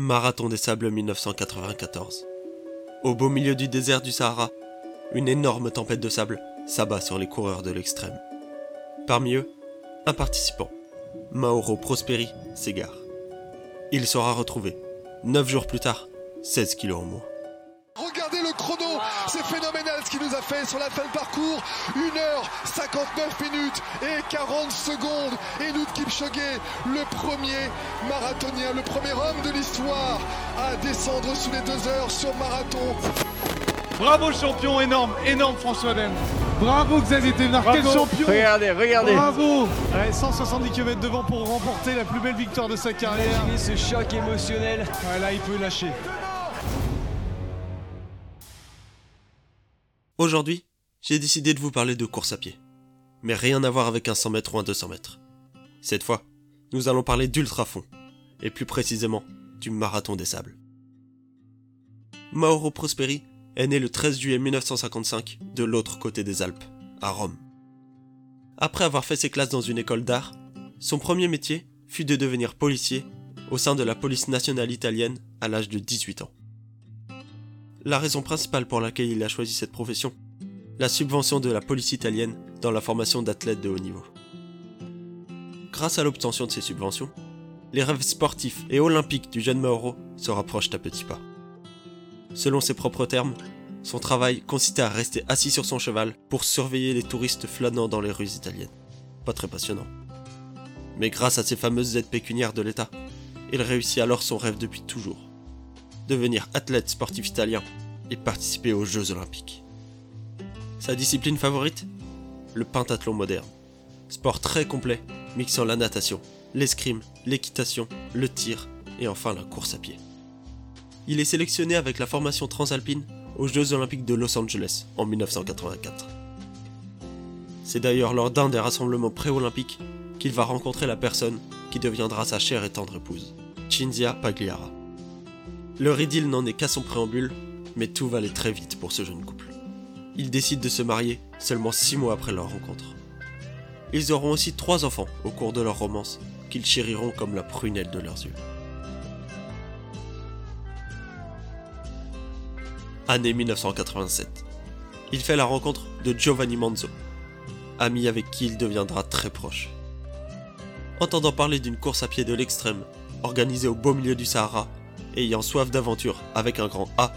Marathon des Sables 1994. Au beau milieu du désert du Sahara, une énorme tempête de sable s'abat sur les coureurs de l'extrême. Parmi eux, un participant, Mauro Prosperi, s'égare. Il sera retrouvé, neuf jours plus tard, 16 kilos en moins. Sur la fin de parcours. 1h59 minutes et 40 secondes. Et nous Kipchoge, le premier marathonien, le premier homme de l'histoire à descendre sous les deux heures sur marathon. Bravo champion, énorme, énorme François Den. Bravo Xavier Thévenard, quel champion Regardez, regardez Bravo ouais, 170 km devant pour remporter la plus belle victoire de sa carrière. Imaginez ce choc émotionnel. Ouais, là, il peut lâcher. Aujourd'hui, j'ai décidé de vous parler de course à pied. Mais rien à voir avec un 100 mètres ou un 200 mètres. Cette fois, nous allons parler d'ultra-fond, et plus précisément du marathon des sables. Mauro Prosperi est né le 13 juillet 1955 de l'autre côté des Alpes, à Rome. Après avoir fait ses classes dans une école d'art, son premier métier fut de devenir policier au sein de la police nationale italienne à l'âge de 18 ans. La raison principale pour laquelle il a choisi cette profession, la subvention de la police italienne dans la formation d'athlètes de haut niveau. Grâce à l'obtention de ces subventions, les rêves sportifs et olympiques du jeune Mauro se rapprochent à petits pas. Selon ses propres termes, son travail consistait à rester assis sur son cheval pour surveiller les touristes flânant dans les rues italiennes. Pas très passionnant. Mais grâce à ces fameuses aides pécuniaires de l'État, il réussit alors son rêve depuis toujours. Devenir athlète sportif italien et participer aux Jeux olympiques. Sa discipline favorite? Le pentathlon moderne. Sport très complet, mixant la natation, l'escrime, l'équitation, le tir et enfin la course à pied. Il est sélectionné avec la formation transalpine aux Jeux olympiques de Los Angeles en 1984. C'est d'ailleurs lors d'un des rassemblements pré-olympiques qu'il va rencontrer la personne qui deviendra sa chère et tendre épouse, Cinzia Pagliara. Leur idylle n'en est qu'à son préambule, mais tout va aller très vite pour ce jeune couple. Ils décident de se marier seulement six mois après leur rencontre. Ils auront aussi trois enfants au cours de leur romance, qu'ils chériront comme la prunelle de leurs yeux. Année 1987. Il fait la rencontre de Giovanni Manzo, ami avec qui il deviendra très proche. Entendant parler d'une course à pied de l'extrême, organisée au beau milieu du Sahara, ayant soif d'aventure avec un grand A,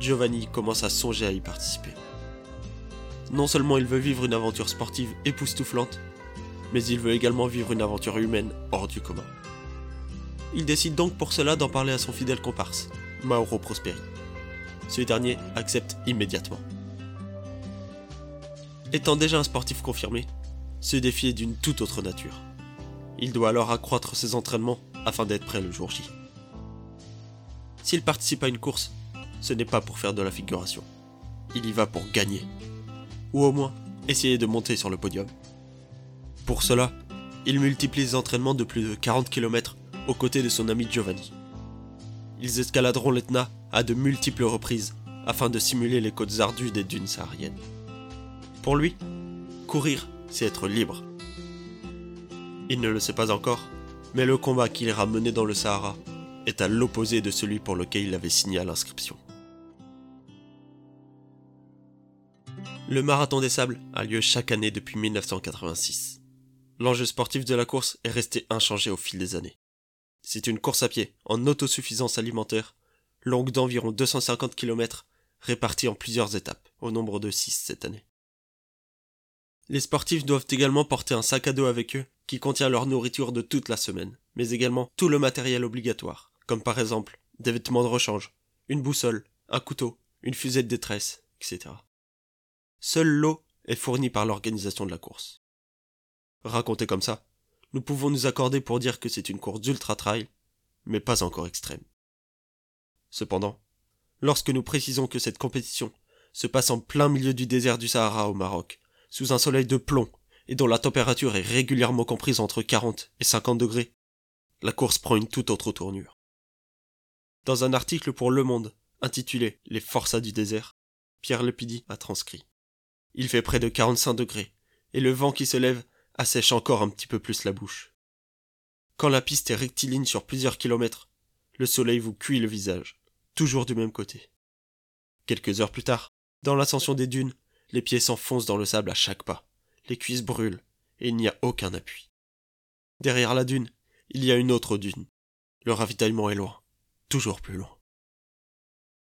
Giovanni commence à songer à y participer. Non seulement il veut vivre une aventure sportive époustouflante, mais il veut également vivre une aventure humaine hors du commun. Il décide donc pour cela d'en parler à son fidèle comparse, Mauro Prosperi. Ce dernier accepte immédiatement. Étant déjà un sportif confirmé, ce défi est d'une toute autre nature. Il doit alors accroître ses entraînements afin d'être prêt le jour J. S'il participe à une course, ce n'est pas pour faire de la figuration. Il y va pour gagner. Ou au moins, essayer de monter sur le podium. Pour cela, il multiplie les entraînements de plus de 40 km aux côtés de son ami Giovanni. Ils escaladeront l'Etna à de multiples reprises afin de simuler les côtes ardues des dunes sahariennes. Pour lui, courir, c'est être libre. Il ne le sait pas encore, mais le combat qu'il ira mener dans le Sahara est à l'opposé de celui pour lequel il avait signé l'inscription. Le marathon des sables a lieu chaque année depuis 1986. L'enjeu sportif de la course est resté inchangé au fil des années. C'est une course à pied en autosuffisance alimentaire, longue d'environ 250 km, répartie en plusieurs étapes, au nombre de 6 cette année. Les sportifs doivent également porter un sac à dos avec eux qui contient leur nourriture de toute la semaine, mais également tout le matériel obligatoire, comme par exemple des vêtements de rechange, une boussole, un couteau, une fusée de détresse, etc. Seule l'eau est fournie par l'organisation de la course. Raconté comme ça, nous pouvons nous accorder pour dire que c'est une course d'ultra trail, mais pas encore extrême. Cependant, lorsque nous précisons que cette compétition se passe en plein milieu du désert du Sahara au Maroc, sous un soleil de plomb et dont la température est régulièrement comprise entre 40 et 50 degrés, la course prend une toute autre tournure. Dans un article pour Le Monde intitulé Les forçats du désert, Pierre Lepidi a transcrit. Il fait près de 45 degrés, et le vent qui se lève assèche encore un petit peu plus la bouche. Quand la piste est rectiligne sur plusieurs kilomètres, le soleil vous cuit le visage, toujours du même côté. Quelques heures plus tard, dans l'ascension des dunes, les pieds s'enfoncent dans le sable à chaque pas, les cuisses brûlent, et il n'y a aucun appui. Derrière la dune, il y a une autre dune. Le ravitaillement est loin, toujours plus loin.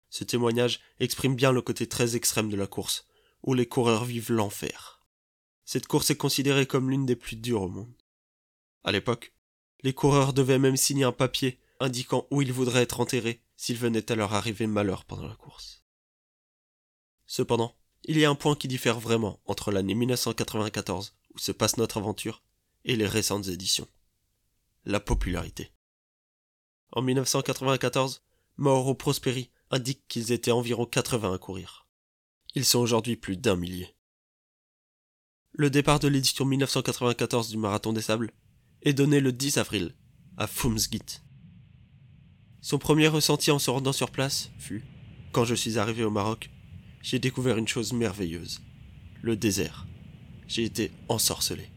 Ce témoignage exprime bien le côté très extrême de la course, où les coureurs vivent l'enfer. Cette course est considérée comme l'une des plus dures au monde. À l'époque, les coureurs devaient même signer un papier indiquant où ils voudraient être enterrés s'il venait à leur arriver malheur pendant la course. Cependant, il y a un point qui diffère vraiment entre l'année 1994, où se passe notre aventure, et les récentes éditions. La popularité. En 1994, Mauro Prosperi indique qu'ils étaient environ 80 à courir. Ils sont aujourd'hui plus d'un millier. Le départ de l'édition 1994 du Marathon des Sables est donné le 10 avril à Fumsgit. Son premier ressenti en se rendant sur place fut, quand je suis arrivé au Maroc, j'ai découvert une chose merveilleuse, le désert. J'ai été ensorcelé.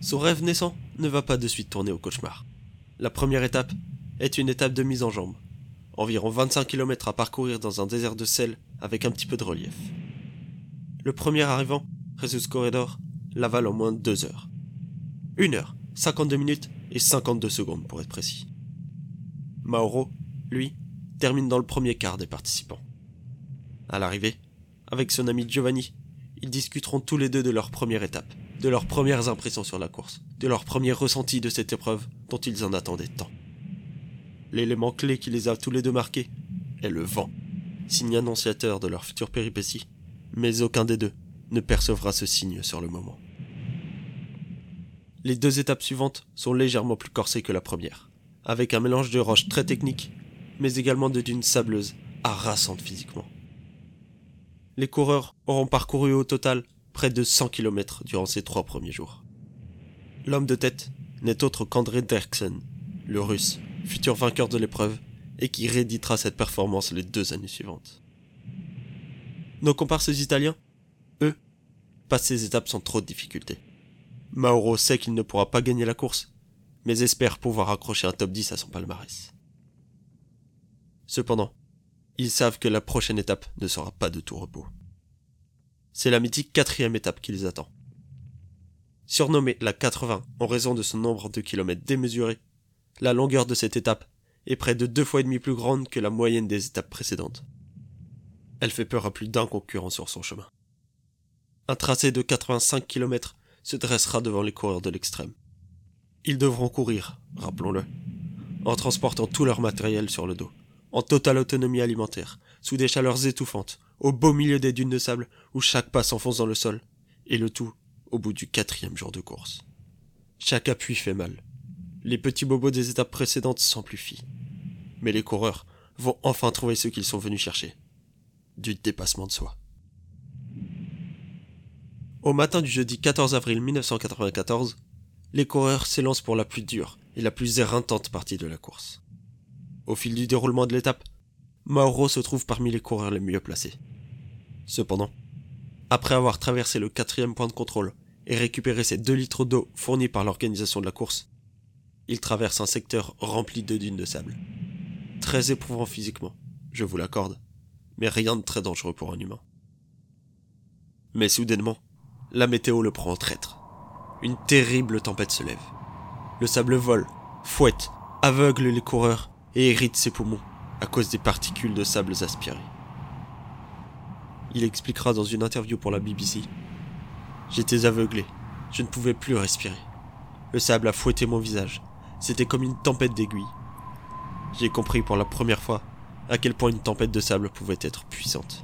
Son rêve naissant ne va pas de suite tourner au cauchemar. La première étape est une étape de mise en jambe. Environ 25 km à parcourir dans un désert de sel avec un petit peu de relief. Le premier arrivant, Jesus Corredor, l'avale en moins de 2 heures. 1 heure, 52 minutes et 52 secondes pour être précis. Mauro, lui, termine dans le premier quart des participants. À l'arrivée, avec son ami Giovanni, ils discuteront tous les deux de leur première étape, de leurs premières impressions sur la course, de leurs premiers ressentis de cette épreuve dont ils en attendaient tant. L'élément clé qui les a tous les deux marqués est le vent, signe annonciateur de leur future péripétie, mais aucun des deux ne percevra ce signe sur le moment. Les deux étapes suivantes sont légèrement plus corsées que la première, avec un mélange de roches très techniques, mais également de dunes sableuses, harassantes physiquement les coureurs auront parcouru au total près de 100 km durant ces trois premiers jours. L'homme de tête n'est autre qu'André Derksen, le russe, futur vainqueur de l'épreuve, et qui rééditera cette performance les deux années suivantes. Nos comparses italiens, eux, passent ces étapes sans trop de difficultés. Mauro sait qu'il ne pourra pas gagner la course, mais espère pouvoir accrocher un top 10 à son palmarès. Cependant, ils savent que la prochaine étape ne sera pas de tout repos. C'est la mythique quatrième étape qui les attend. Surnommée la 80 en raison de son nombre de kilomètres démesuré, la longueur de cette étape est près de deux fois et demi plus grande que la moyenne des étapes précédentes. Elle fait peur à plus d'un concurrent sur son chemin. Un tracé de 85 km se dressera devant les coureurs de l'extrême. Ils devront courir, rappelons-le, en transportant tout leur matériel sur le dos en totale autonomie alimentaire, sous des chaleurs étouffantes, au beau milieu des dunes de sable où chaque pas s'enfonce dans le sol, et le tout au bout du quatrième jour de course. Chaque appui fait mal. Les petits bobos des étapes précédentes s'amplifient. Mais les coureurs vont enfin trouver ce qu'ils sont venus chercher. Du dépassement de soi. Au matin du jeudi 14 avril 1994, les coureurs s'élancent pour la plus dure et la plus éreintante partie de la course. Au fil du déroulement de l'étape, Mauro se trouve parmi les coureurs les mieux placés. Cependant, après avoir traversé le quatrième point de contrôle et récupéré ses deux litres d'eau fournis par l'organisation de la course, il traverse un secteur rempli de dunes de sable. Très éprouvant physiquement, je vous l'accorde, mais rien de très dangereux pour un humain. Mais soudainement, la météo le prend en traître. Une terrible tempête se lève. Le sable vole, fouette, aveugle les coureurs et hérite ses poumons à cause des particules de sable aspirées. Il expliquera dans une interview pour la BBC J'étais aveuglé, je ne pouvais plus respirer. Le sable a fouetté mon visage, c'était comme une tempête d'aiguilles. J'ai compris pour la première fois à quel point une tempête de sable pouvait être puissante.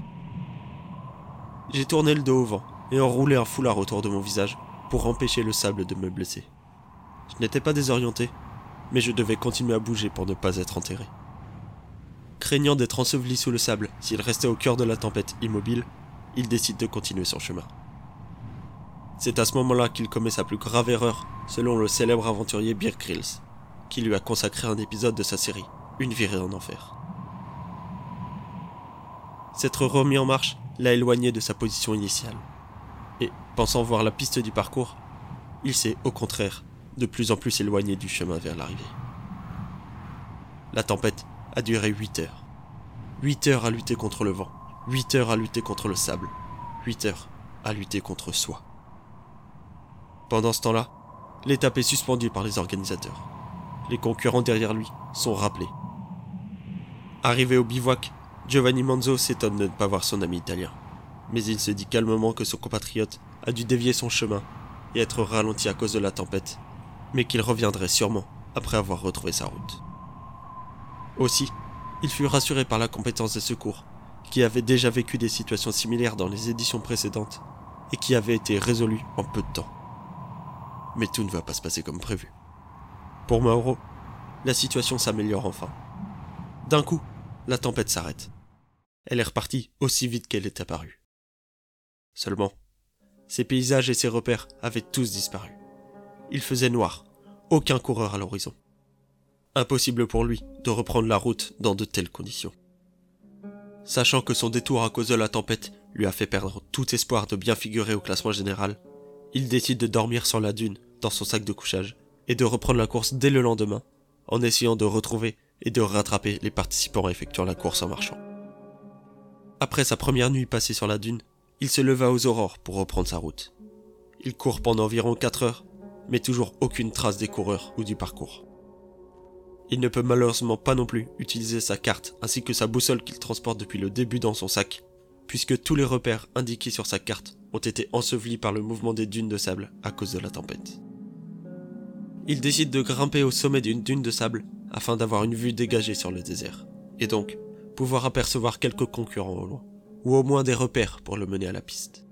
J'ai tourné le dos au vent et enroulé un foulard autour de mon visage pour empêcher le sable de me blesser. Je n'étais pas désorienté, mais je devais continuer à bouger pour ne pas être enterré. Craignant d'être enseveli sous le sable s'il restait au cœur de la tempête immobile, il décide de continuer son chemin. C'est à ce moment-là qu'il commet sa plus grave erreur, selon le célèbre aventurier Grills, qui lui a consacré un épisode de sa série, Une virée en enfer. S'être remis en marche l'a éloigné de sa position initiale. Et, pensant voir la piste du parcours, il s'est, au contraire, de plus en plus éloigné du chemin vers l'arrivée. La tempête a duré 8 heures. 8 heures à lutter contre le vent, 8 heures à lutter contre le sable, 8 heures à lutter contre soi. Pendant ce temps-là, l'étape est suspendue par les organisateurs. Les concurrents derrière lui sont rappelés. Arrivé au bivouac, Giovanni Manzo s'étonne de ne pas voir son ami italien. Mais il se dit calmement que son compatriote a dû dévier son chemin et être ralenti à cause de la tempête, mais qu'il reviendrait sûrement après avoir retrouvé sa route. Aussi, il fut rassuré par la compétence des secours, qui avaient déjà vécu des situations similaires dans les éditions précédentes et qui avaient été résolues en peu de temps. Mais tout ne va pas se passer comme prévu. Pour Mauro, la situation s'améliore enfin. D'un coup, la tempête s'arrête. Elle est repartie aussi vite qu'elle est apparue. Seulement, ses paysages et ses repères avaient tous disparu. Il faisait noir, aucun coureur à l'horizon. Impossible pour lui de reprendre la route dans de telles conditions. Sachant que son détour à cause de la tempête lui a fait perdre tout espoir de bien figurer au classement général, il décide de dormir sur la dune dans son sac de couchage et de reprendre la course dès le lendemain, en essayant de retrouver et de rattraper les participants effectuant la course en marchant. Après sa première nuit passée sur la dune, il se leva aux aurores pour reprendre sa route. Il court pendant environ 4 heures, mais toujours aucune trace des coureurs ou du parcours. Il ne peut malheureusement pas non plus utiliser sa carte ainsi que sa boussole qu'il transporte depuis le début dans son sac, puisque tous les repères indiqués sur sa carte ont été ensevelis par le mouvement des dunes de sable à cause de la tempête. Il décide de grimper au sommet d'une dune de sable afin d'avoir une vue dégagée sur le désert, et donc pouvoir apercevoir quelques concurrents au loin, ou au moins des repères pour le mener à la piste.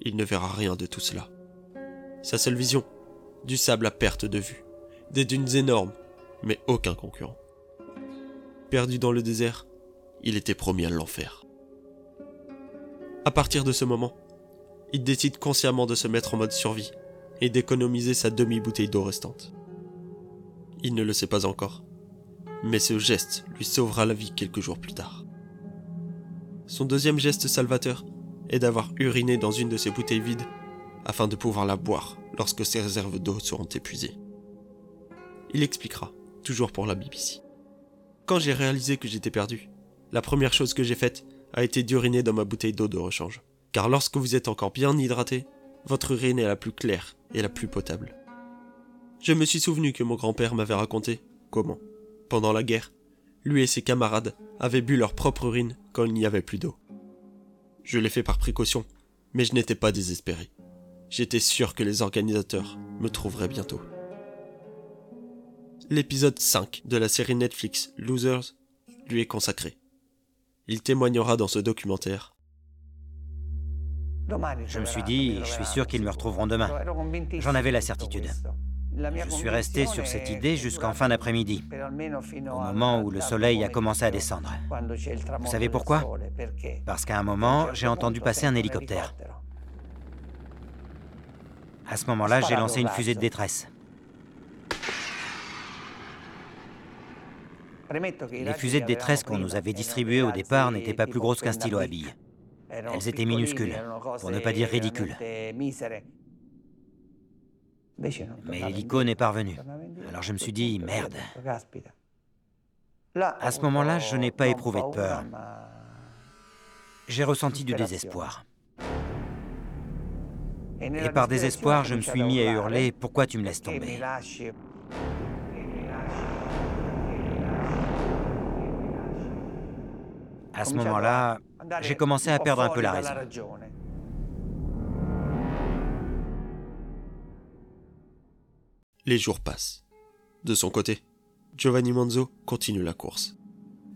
Il ne verra rien de tout cela. Sa seule vision, du sable à perte de vue, des dunes énormes, mais aucun concurrent. Perdu dans le désert, il était promis à l'enfer. À partir de ce moment, il décide consciemment de se mettre en mode survie et d'économiser sa demi-bouteille d'eau restante. Il ne le sait pas encore, mais ce geste lui sauvera la vie quelques jours plus tard. Son deuxième geste salvateur est d'avoir uriné dans une de ses bouteilles vides afin de pouvoir la boire lorsque ses réserves d'eau seront épuisées. Il expliquera, toujours pour la BBC. Quand j'ai réalisé que j'étais perdu, la première chose que j'ai faite a été d'uriner dans ma bouteille d'eau de rechange. Car lorsque vous êtes encore bien hydraté, votre urine est la plus claire et la plus potable. Je me suis souvenu que mon grand-père m'avait raconté comment, pendant la guerre, lui et ses camarades avaient bu leur propre urine quand il n'y avait plus d'eau. Je l'ai fait par précaution, mais je n'étais pas désespéré. J'étais sûr que les organisateurs me trouveraient bientôt. L'épisode 5 de la série Netflix Losers lui est consacré. Il témoignera dans ce documentaire. Je me suis dit, je suis sûr qu'ils me retrouveront demain. J'en avais la certitude. Je suis resté sur cette idée jusqu'en fin d'après-midi, au moment où le soleil a commencé à descendre. Vous savez pourquoi Parce qu'à un moment, j'ai entendu passer un hélicoptère. À ce moment-là, j'ai lancé une fusée de détresse. Les fusées de détresse qu'on nous avait distribuées au départ n'étaient pas plus grosses qu'un stylo à billes. Elles étaient minuscules, pour ne pas dire ridicules. Mais l'hélico n'est pas revenu. Alors je me suis dit, merde. À ce moment-là, je n'ai pas éprouvé de peur. J'ai ressenti du désespoir. Et par désespoir, je me suis mis à hurler, pourquoi tu me laisses tomber? À ce moment-là, j'ai commencé à perdre un peu la raison. Les jours passent. De son côté, Giovanni Manzo continue la course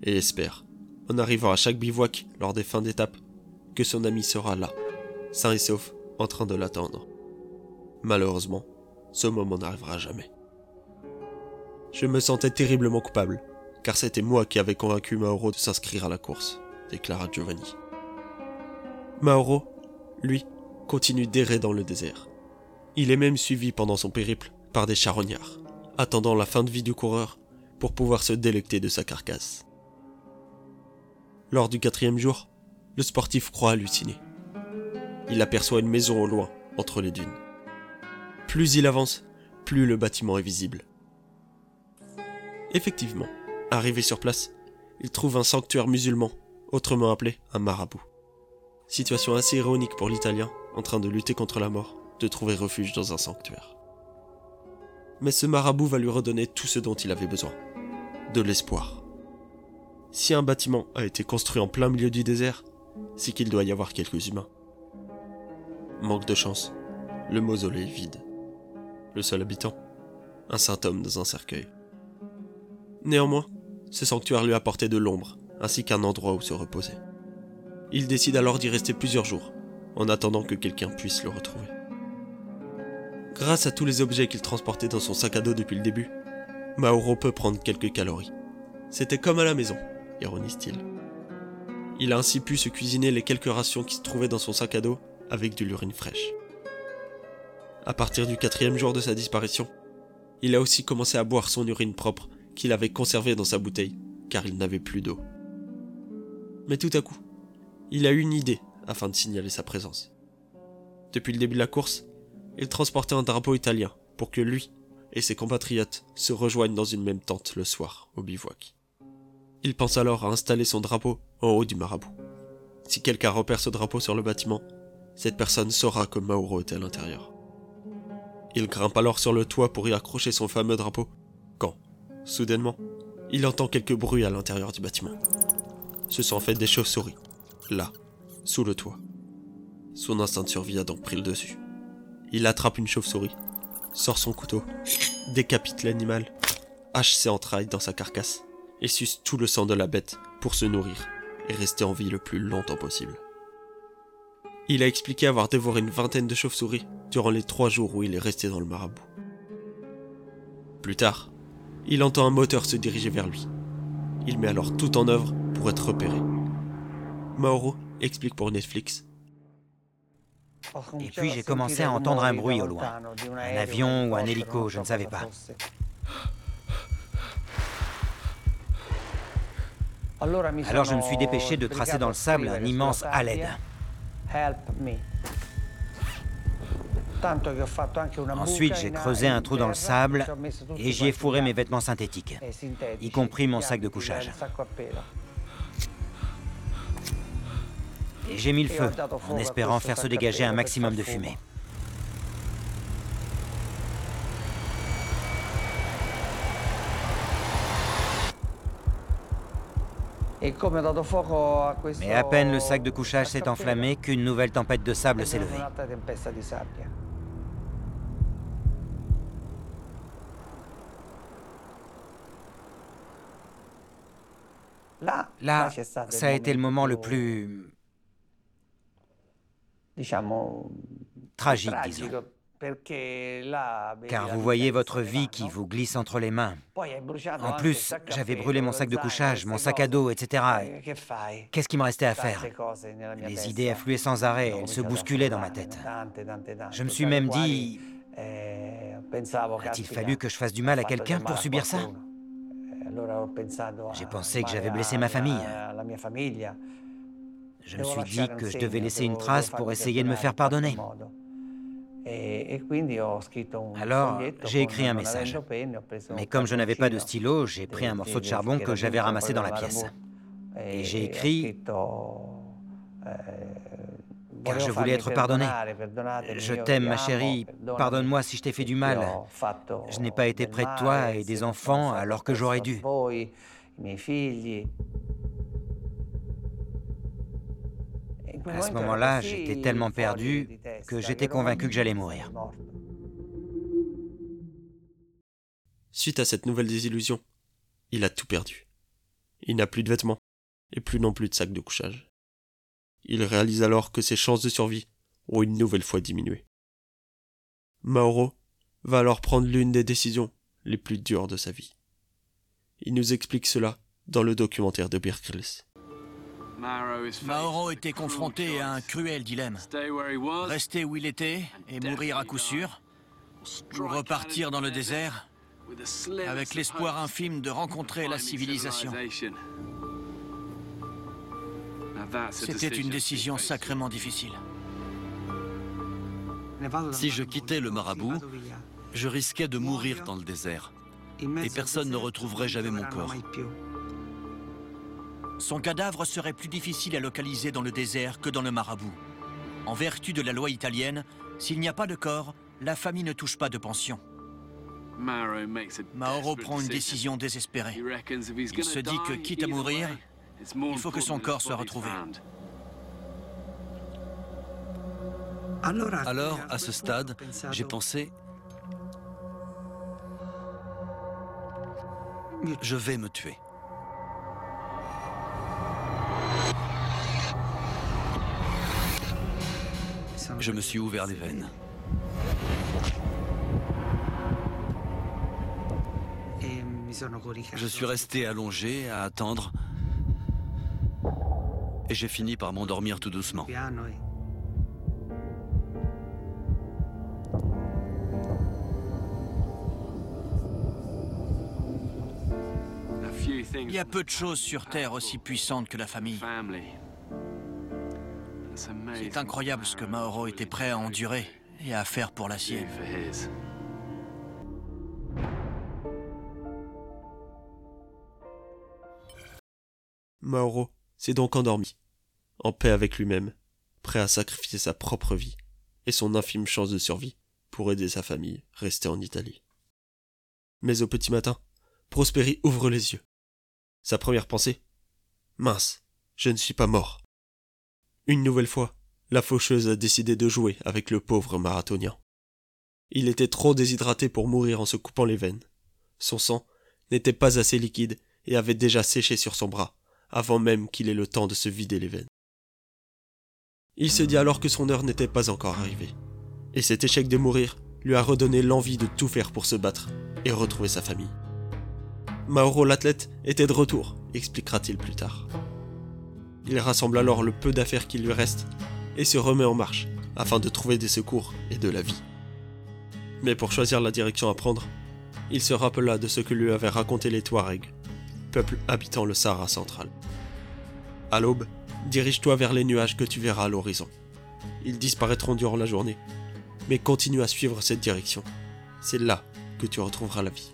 et espère, en arrivant à chaque bivouac lors des fins d'étape, que son ami sera là, sain et sauf, en train de l'attendre. Malheureusement, ce moment n'arrivera jamais. Je me sentais terriblement coupable, car c'était moi qui avais convaincu Mauro de s'inscrire à la course, déclara Giovanni. Mauro, lui, continue d'errer dans le désert. Il est même suivi pendant son périple par des charognards, attendant la fin de vie du coureur pour pouvoir se délecter de sa carcasse. Lors du quatrième jour, le sportif croit halluciner. Il aperçoit une maison au loin, entre les dunes. Plus il avance, plus le bâtiment est visible. Effectivement, arrivé sur place, il trouve un sanctuaire musulman, autrement appelé un marabout. Situation assez ironique pour l'Italien, en train de lutter contre la mort, de trouver refuge dans un sanctuaire. Mais ce marabout va lui redonner tout ce dont il avait besoin. De l'espoir. Si un bâtiment a été construit en plein milieu du désert, c'est qu'il doit y avoir quelques humains. Manque de chance, le mausolée est vide. Le seul habitant, un saint homme dans un cercueil. Néanmoins, ce sanctuaire lui apportait de l'ombre, ainsi qu'un endroit où se reposer. Il décide alors d'y rester plusieurs jours, en attendant que quelqu'un puisse le retrouver. Grâce à tous les objets qu'il transportait dans son sac à dos depuis le début, Mauro peut prendre quelques calories. C'était comme à la maison, ironise-t-il. Il a ainsi pu se cuisiner les quelques rations qui se trouvaient dans son sac à dos avec de l'urine fraîche. À partir du quatrième jour de sa disparition, il a aussi commencé à boire son urine propre qu'il avait conservée dans sa bouteille, car il n'avait plus d'eau. Mais tout à coup, il a eu une idée afin de signaler sa présence. Depuis le début de la course, il transportait un drapeau italien pour que lui et ses compatriotes se rejoignent dans une même tente le soir au bivouac. Il pense alors à installer son drapeau en haut du marabout. Si quelqu'un repère ce drapeau sur le bâtiment, cette personne saura que Mauro est à l'intérieur. Il grimpe alors sur le toit pour y accrocher son fameux drapeau, soudainement, il entend quelques bruits à l'intérieur du bâtiment. Ce sont en fait des chauves-souris, là, sous le toit. Son instinct de survie a donc pris le dessus. Il attrape une chauve-souris, sort son couteau, décapite l'animal, hache ses entrailles dans sa carcasse et suce tout le sang de la bête pour se nourrir et rester en vie le plus longtemps possible. Il a expliqué avoir dévoré une vingtaine de chauves-souris durant les trois jours où il est resté dans le marabout. Plus tard, il entend un moteur se diriger vers lui. Il met alors tout en œuvre pour être repéré. Mauro explique pour Netflix. Et puis j'ai commencé à entendre un bruit au loin. Un avion ou un hélico, je ne savais pas. Alors je me suis dépêché de tracer dans le sable un immense à l'aide. Ensuite, j'ai creusé un trou dans le sable et j'y ai fourré mes vêtements synthétiques, y compris mon sac de couchage. Et j'ai mis le feu, en espérant faire se dégager un maximum de fumée. Mais à peine le sac de couchage s'est enflammé qu'une nouvelle tempête de sable s'est levée. Là, ça a été le moment le plus... tragique, disons. Car vous voyez votre vie qui vous glisse entre les mains. En plus, j'avais brûlé mon sac de couchage, mon sac à dos, etc. Qu'est-ce qui me restait à faire? Les idées affluaient sans arrêt, elles se bousculaient dans ma tête. Je me suis même dit, a-t-il fallu que je fasse du mal à quelqu'un pour subir ça? J'ai pensé que j'avais blessé ma famille. Je me suis dit que je devais laisser une trace pour essayer de me faire pardonner. Alors, j'ai écrit un message. Mais comme je n'avais pas de stylo, j'ai pris un morceau de charbon que j'avais ramassé dans la pièce. Et j'ai écrit eh, car je voulais être pardonné. Je t'aime, ma chérie. Pardonne-moi si je t'ai fait du mal. Je n'ai pas été près de toi et des enfants alors que j'aurais dû. À ce moment-là, j'étais tellement perdu que j'étais convaincu que j'allais mourir. Suite à cette nouvelle désillusion, il a tout perdu. Il n'a plus de vêtements et plus non plus de sac de couchage. Il réalise alors que ses chances de survie ont une nouvelle fois diminué. Mauro va alors prendre l'une des décisions les plus dures de sa vie. Il nous explique cela dans le documentaire de Birkels. Mauro était confronté à un cruel dilemme. Rester où il était et mourir à coup sûr, ou repartir dans le désert avec l'espoir infime de rencontrer la civilisation. C'était une décision sacrément difficile. Si je quittais le marabout, je risquais de mourir dans le désert. et personne ne retrouverait jamais mon corps. Son cadavre serait plus difficile à localiser dans le désert que dans le marabout. En vertu de la loi italienne, s'il n'y a pas de corps, la famille ne touche pas de pension. Mauro prend une décision désespérée. Il se dit que, quitte à mourir, il faut que son corps soit retrouvé. Alors, à ce stade, j'ai pensé, je vais me tuer. Je me suis ouvert les veines. Je suis resté allongé à attendre et j'ai fini par m'endormir tout doucement. Il y a peu de choses sur Terre aussi puissantes que la famille. C'est incroyable ce que Mauro était prêt à endurer et à faire pour la sienne. Mauro s'est donc endormi, en paix avec lui-même, prêt à sacrifier sa propre vie et son infime chance de survie pour aider sa famille restée en Italie. Mais au petit matin, Prosperi ouvre les yeux. Sa première pensée Mince, je ne suis pas mort. Une nouvelle fois, la faucheuse a décidé de jouer avec le pauvre marathonien. Il était trop déshydraté pour mourir en se coupant les veines. Son sang n'était pas assez liquide et avait déjà séché sur son bras, avant même qu'il ait le temps de se vider les veines. Il se dit alors que son heure n'était pas encore arrivée, et cet échec de mourir lui a redonné l'envie de tout faire pour se battre et retrouver sa famille. Mauro l'athlète était de retour, expliquera-t-il plus tard. Il rassemble alors le peu d'affaires qui lui reste et se remet en marche afin de trouver des secours et de la vie. Mais pour choisir la direction à prendre, il se rappela de ce que lui avaient raconté les Touaregs, habitant le Sahara central. À l'aube, dirige-toi vers les nuages que tu verras à l'horizon. Ils disparaîtront durant la journée, mais continue à suivre cette direction. C'est là que tu retrouveras la vie.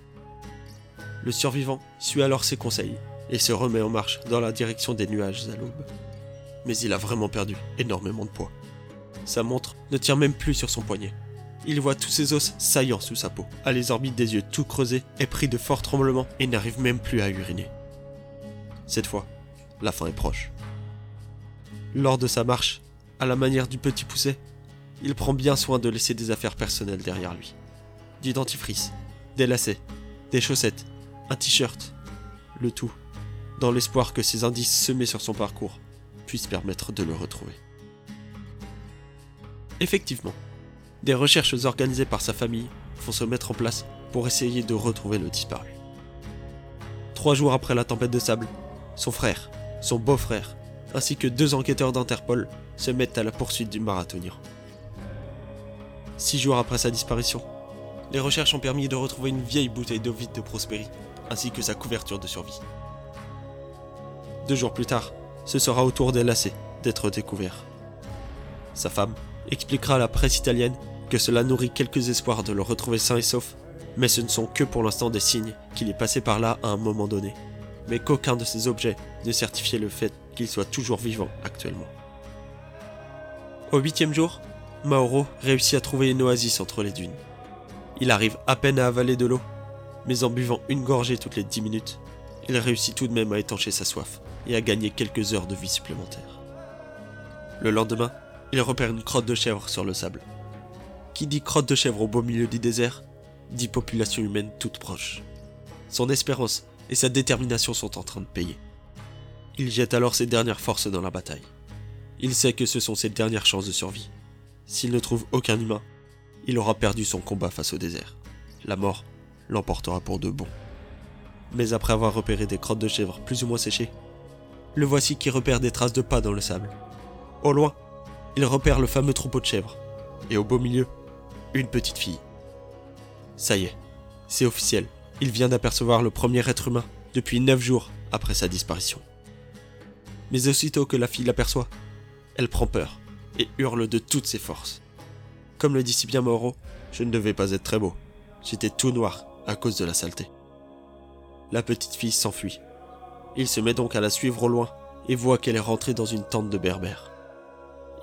Le survivant suit alors ses conseils et se remet en marche dans la direction des nuages à l'aube. Mais il a vraiment perdu énormément de poids. Sa montre ne tient même plus sur son poignet. Il voit tous ses os saillants sous sa peau, a les orbites des yeux tout creusés, est pris de forts tremblements et n'arrive même plus à uriner. Cette fois, la fin est proche. Lors de sa marche, à la manière du petit poussé, il prend bien soin de laisser des affaires personnelles derrière lui. Du dentifrice, des lacets, des chaussettes, un t-shirt, le tout, dans l'espoir que ces indices semés sur son parcours puissent permettre de le retrouver. Effectivement, des recherches organisées par sa famille vont se mettre en place pour essayer de retrouver le disparu. Trois jours après la tempête de sable, son frère, son beau-frère, ainsi que deux enquêteurs d'Interpol se mettent à la poursuite du marathonien. Six jours après sa disparition, les recherches ont permis de retrouver une vieille bouteille d'eau vide de Prosperi, ainsi que sa couverture de survie. Deux jours plus tard, ce sera au tour des lacets d'être découvert. Sa femme expliquera à la presse italienne que cela nourrit quelques espoirs de le retrouver sain et sauf, mais ce ne sont que pour l'instant des signes qu'il est passé par là à un moment donné, mais qu'aucun de ces objets ne certifiait le fait qu'il soit toujours vivant actuellement. Au huitième jour, Mauro réussit à trouver une oasis entre les dunes. Il arrive à peine à avaler de l'eau, mais en buvant une gorgée toutes les dix minutes, il réussit tout de même à étancher sa soif et à gagner quelques heures de vie supplémentaires. Le lendemain, il repère une crotte de chèvre sur le sable. Qui dit crotte de chèvre au beau milieu du désert, dit population humaine toute proche. Son espérance et sa détermination sont en train de payer. Il jette alors ses dernières forces dans la bataille. Il sait que ce sont ses dernières chances de survie. S'il ne trouve aucun humain, il aura perdu son combat face au désert. La mort l'emportera pour de bon. Mais après avoir repéré des crottes de chèvre plus ou moins séchées, le voici qui repère des traces de pas dans le sable. Au loin, il repère le fameux troupeau de chèvres. Et au beau milieu, une petite fille. Ça y est, c'est officiel. Il vient d'apercevoir le premier être humain depuis neuf jours après sa disparition. Mais aussitôt que la fille l'aperçoit, elle prend peur et hurle de toutes ses forces. Comme le dit si bien Mauro, je ne devais pas être très beau. J'étais tout noir à cause de la saleté. la petite fille s'enfuit. Il se met donc à la suivre au loin et voit qu'elle est rentrée dans une tente de berbères.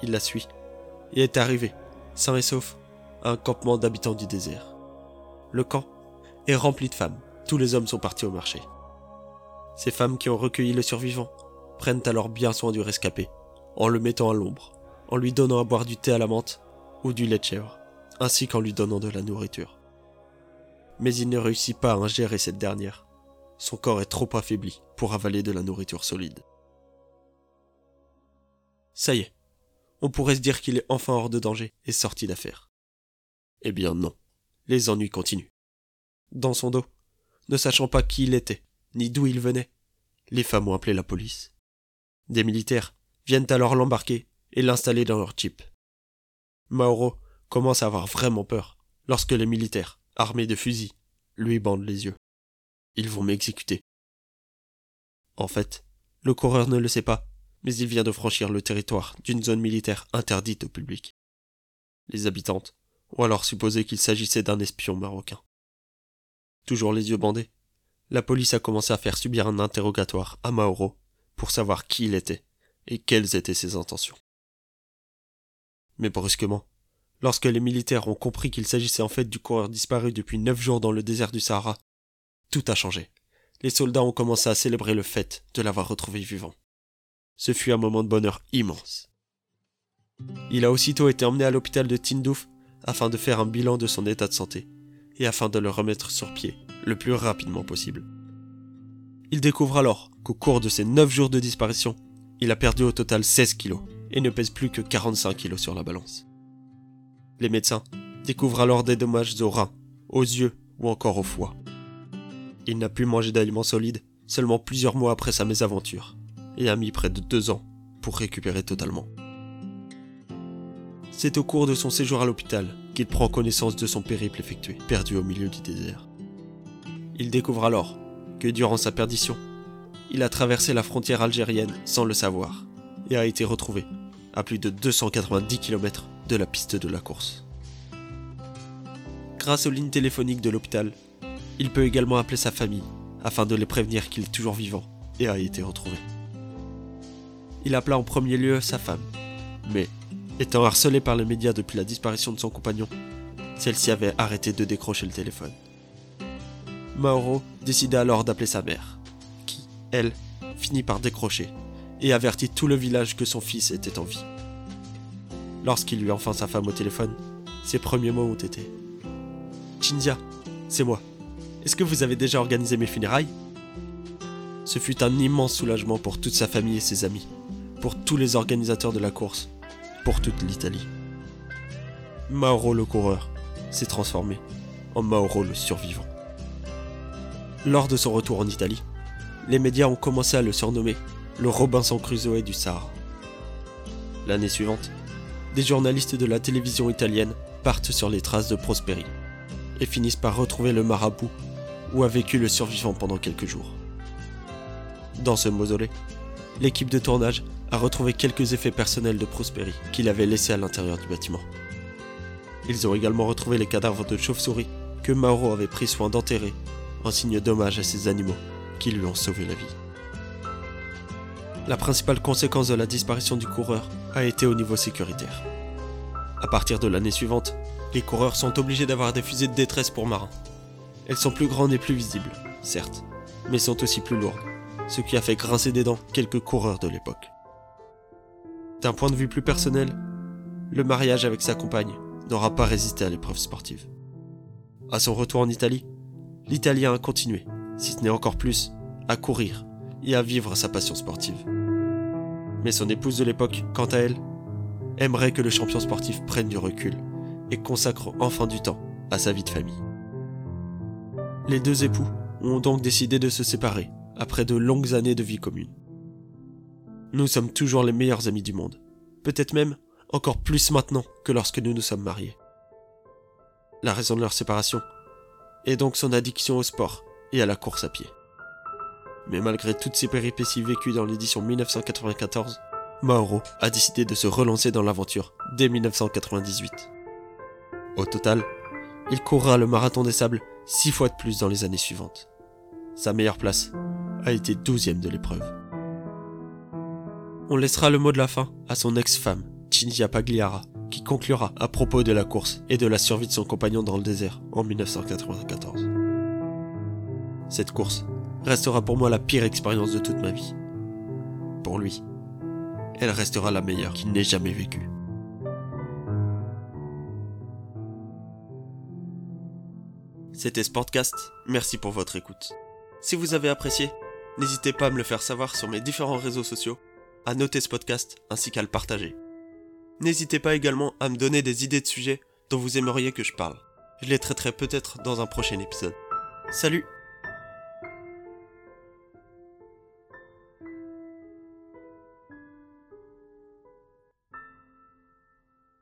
Il la suit et est arrivé, sain et sauf, un campement d'habitants du désert. Le camp est rempli de femmes, tous les hommes sont partis au marché. Ces femmes qui ont recueilli le survivant prennent alors bien soin du rescapé, en le mettant à l'ombre, en lui donnant à boire du thé à la menthe ou du lait de chèvre, ainsi qu'en lui donnant de la nourriture. Mais il ne réussit pas à ingérer cette dernière. Son corps est trop affaibli pour avaler de la nourriture solide. Ça y est, on pourrait se dire qu'il est enfin hors de danger et sorti d'affaire. Eh bien non, les ennuis continuent. Dans son dos, ne sachant pas qui il était, ni d'où il venait, les femmes ont appelé la police. Des militaires viennent alors l'embarquer et l'installer dans leur jeep. Mauro commence à avoir vraiment peur lorsque les militaires, armés de fusils, lui bandent les yeux. Ils vont m'exécuter. En fait, le coureur ne le sait pas, mais il vient de franchir le territoire d'une zone militaire interdite au public. Les habitantes ont alors supposé qu'il s'agissait d'un espion marocain. Toujours les yeux bandés, la police a commencé à faire subir un interrogatoire à Mauro pour savoir qui il était et quelles étaient ses intentions. Mais brusquement, lorsque les militaires ont compris qu'il s'agissait en fait du coureur disparu depuis neuf jours dans le désert du Sahara, tout a changé. Les soldats ont commencé à célébrer le fait de l'avoir retrouvé vivant. Ce fut un moment de bonheur immense. Il a aussitôt été emmené à l'hôpital de Tindouf afin de faire un bilan de son état de santé et afin de le remettre sur pied le plus rapidement possible. Il découvre alors qu'au cours de ces 9 jours de disparition, il a perdu au total 16 kilos et ne pèse plus que 45 kilos sur la balance. Les médecins découvrent alors des dommages aux reins, aux yeux ou encore au foie. Il n'a pu manger d'aliments solides seulement plusieurs mois après sa mésaventure et a mis près de deux ans pour récupérer totalement. C'est au cours de son séjour à l'hôpital qu'il prend connaissance de son périple effectué, perdu au milieu du désert. Il découvre alors que durant sa perdition, il a traversé la frontière algérienne sans le savoir et a été retrouvé à plus de 290 km de la piste de la course. Grâce aux lignes téléphoniques de l'hôpital, il peut également appeler sa famille afin de les prévenir qu'il est toujours vivant et a été retrouvé. Il appela en premier lieu sa femme, mais étant harcelé par les médias depuis la disparition de son compagnon, celle-ci avait arrêté de décrocher le téléphone. Mauro décida alors d'appeler sa mère, qui, elle, finit par décrocher et avertit tout le village que son fils était en vie. Lorsqu'il eut enfin sa femme au téléphone, ses premiers mots ont été Chindia, c'est moi. Est-ce que vous avez déjà organisé mes funérailles? Ce fut un immense soulagement pour toute sa famille et ses amis, pour tous les organisateurs de la course, pour toute l'Italie. Mauro le coureur s'est transformé en Mauro le survivant. Lors de son retour en Italie, les médias ont commencé à le surnommer le Robinson Crusoe du Sahara. L'année suivante, des journalistes de la télévision italienne partent sur les traces de Prosperi et finissent par retrouver le marabout où a vécu le survivant pendant quelques jours. Dans ce mausolée, l'équipe de tournage a retrouvé quelques effets personnels de Prosperi qu'il avait laissés à l'intérieur du bâtiment. Ils ont également retrouvé les cadavres de chauves-souris que Mauro avait pris soin d'enterrer en signe d'hommage à ces animaux qui lui ont sauvé la vie. La principale conséquence de la disparition du coureur a été au niveau sécuritaire. À partir de l'année suivante, les coureurs sont obligés d'avoir des fusées de détresse pour marins. Elles sont plus grandes et plus visibles, certes, mais sont aussi plus lourdes, ce qui a fait grincer des dents quelques coureurs de l'époque. D'un point de vue plus personnel, le mariage avec sa compagne n'aura pas résisté à l'épreuve sportive. À son retour en Italie, l'Italien a continué, si ce n'est encore plus, à courir et à vivre sa passion sportive. Mais son épouse de l'époque, quant à elle, aimerait que le champion sportif prenne du recul et consacre enfin du temps à sa vie de famille. Les deux époux ont donc décidé de se séparer après de longues années de vie commune. Nous sommes toujours les meilleurs amis du monde, peut-être même encore plus maintenant que lorsque nous nous sommes mariés. La raison de leur séparation est donc son addiction au sport et à la course à pied. Mais malgré toutes ces péripéties vécues dans l'édition 1994, Mauro a décidé de se relancer dans l'aventure dès 1998. Au total, il courra le marathon des sables six fois de plus dans les années suivantes. Sa meilleure place a été douzième de l'épreuve. On laissera le mot de la fin à son ex-femme, Cinzia Pagliara, qui conclura à propos de la course et de la survie de son compagnon dans le désert en 1994. Cette course restera pour moi la pire expérience de toute ma vie. Pour lui, elle restera la meilleure qu'il n'ait jamais vécue. C'était Sportcast, merci pour votre écoute. Si vous avez apprécié, n'hésitez pas à me le faire savoir sur mes différents réseaux sociaux, à noter ce podcast ainsi qu'à le partager. N'hésitez pas également à me donner des idées de sujets dont vous aimeriez que je parle. Je les traiterai peut-être dans un prochain épisode. Salut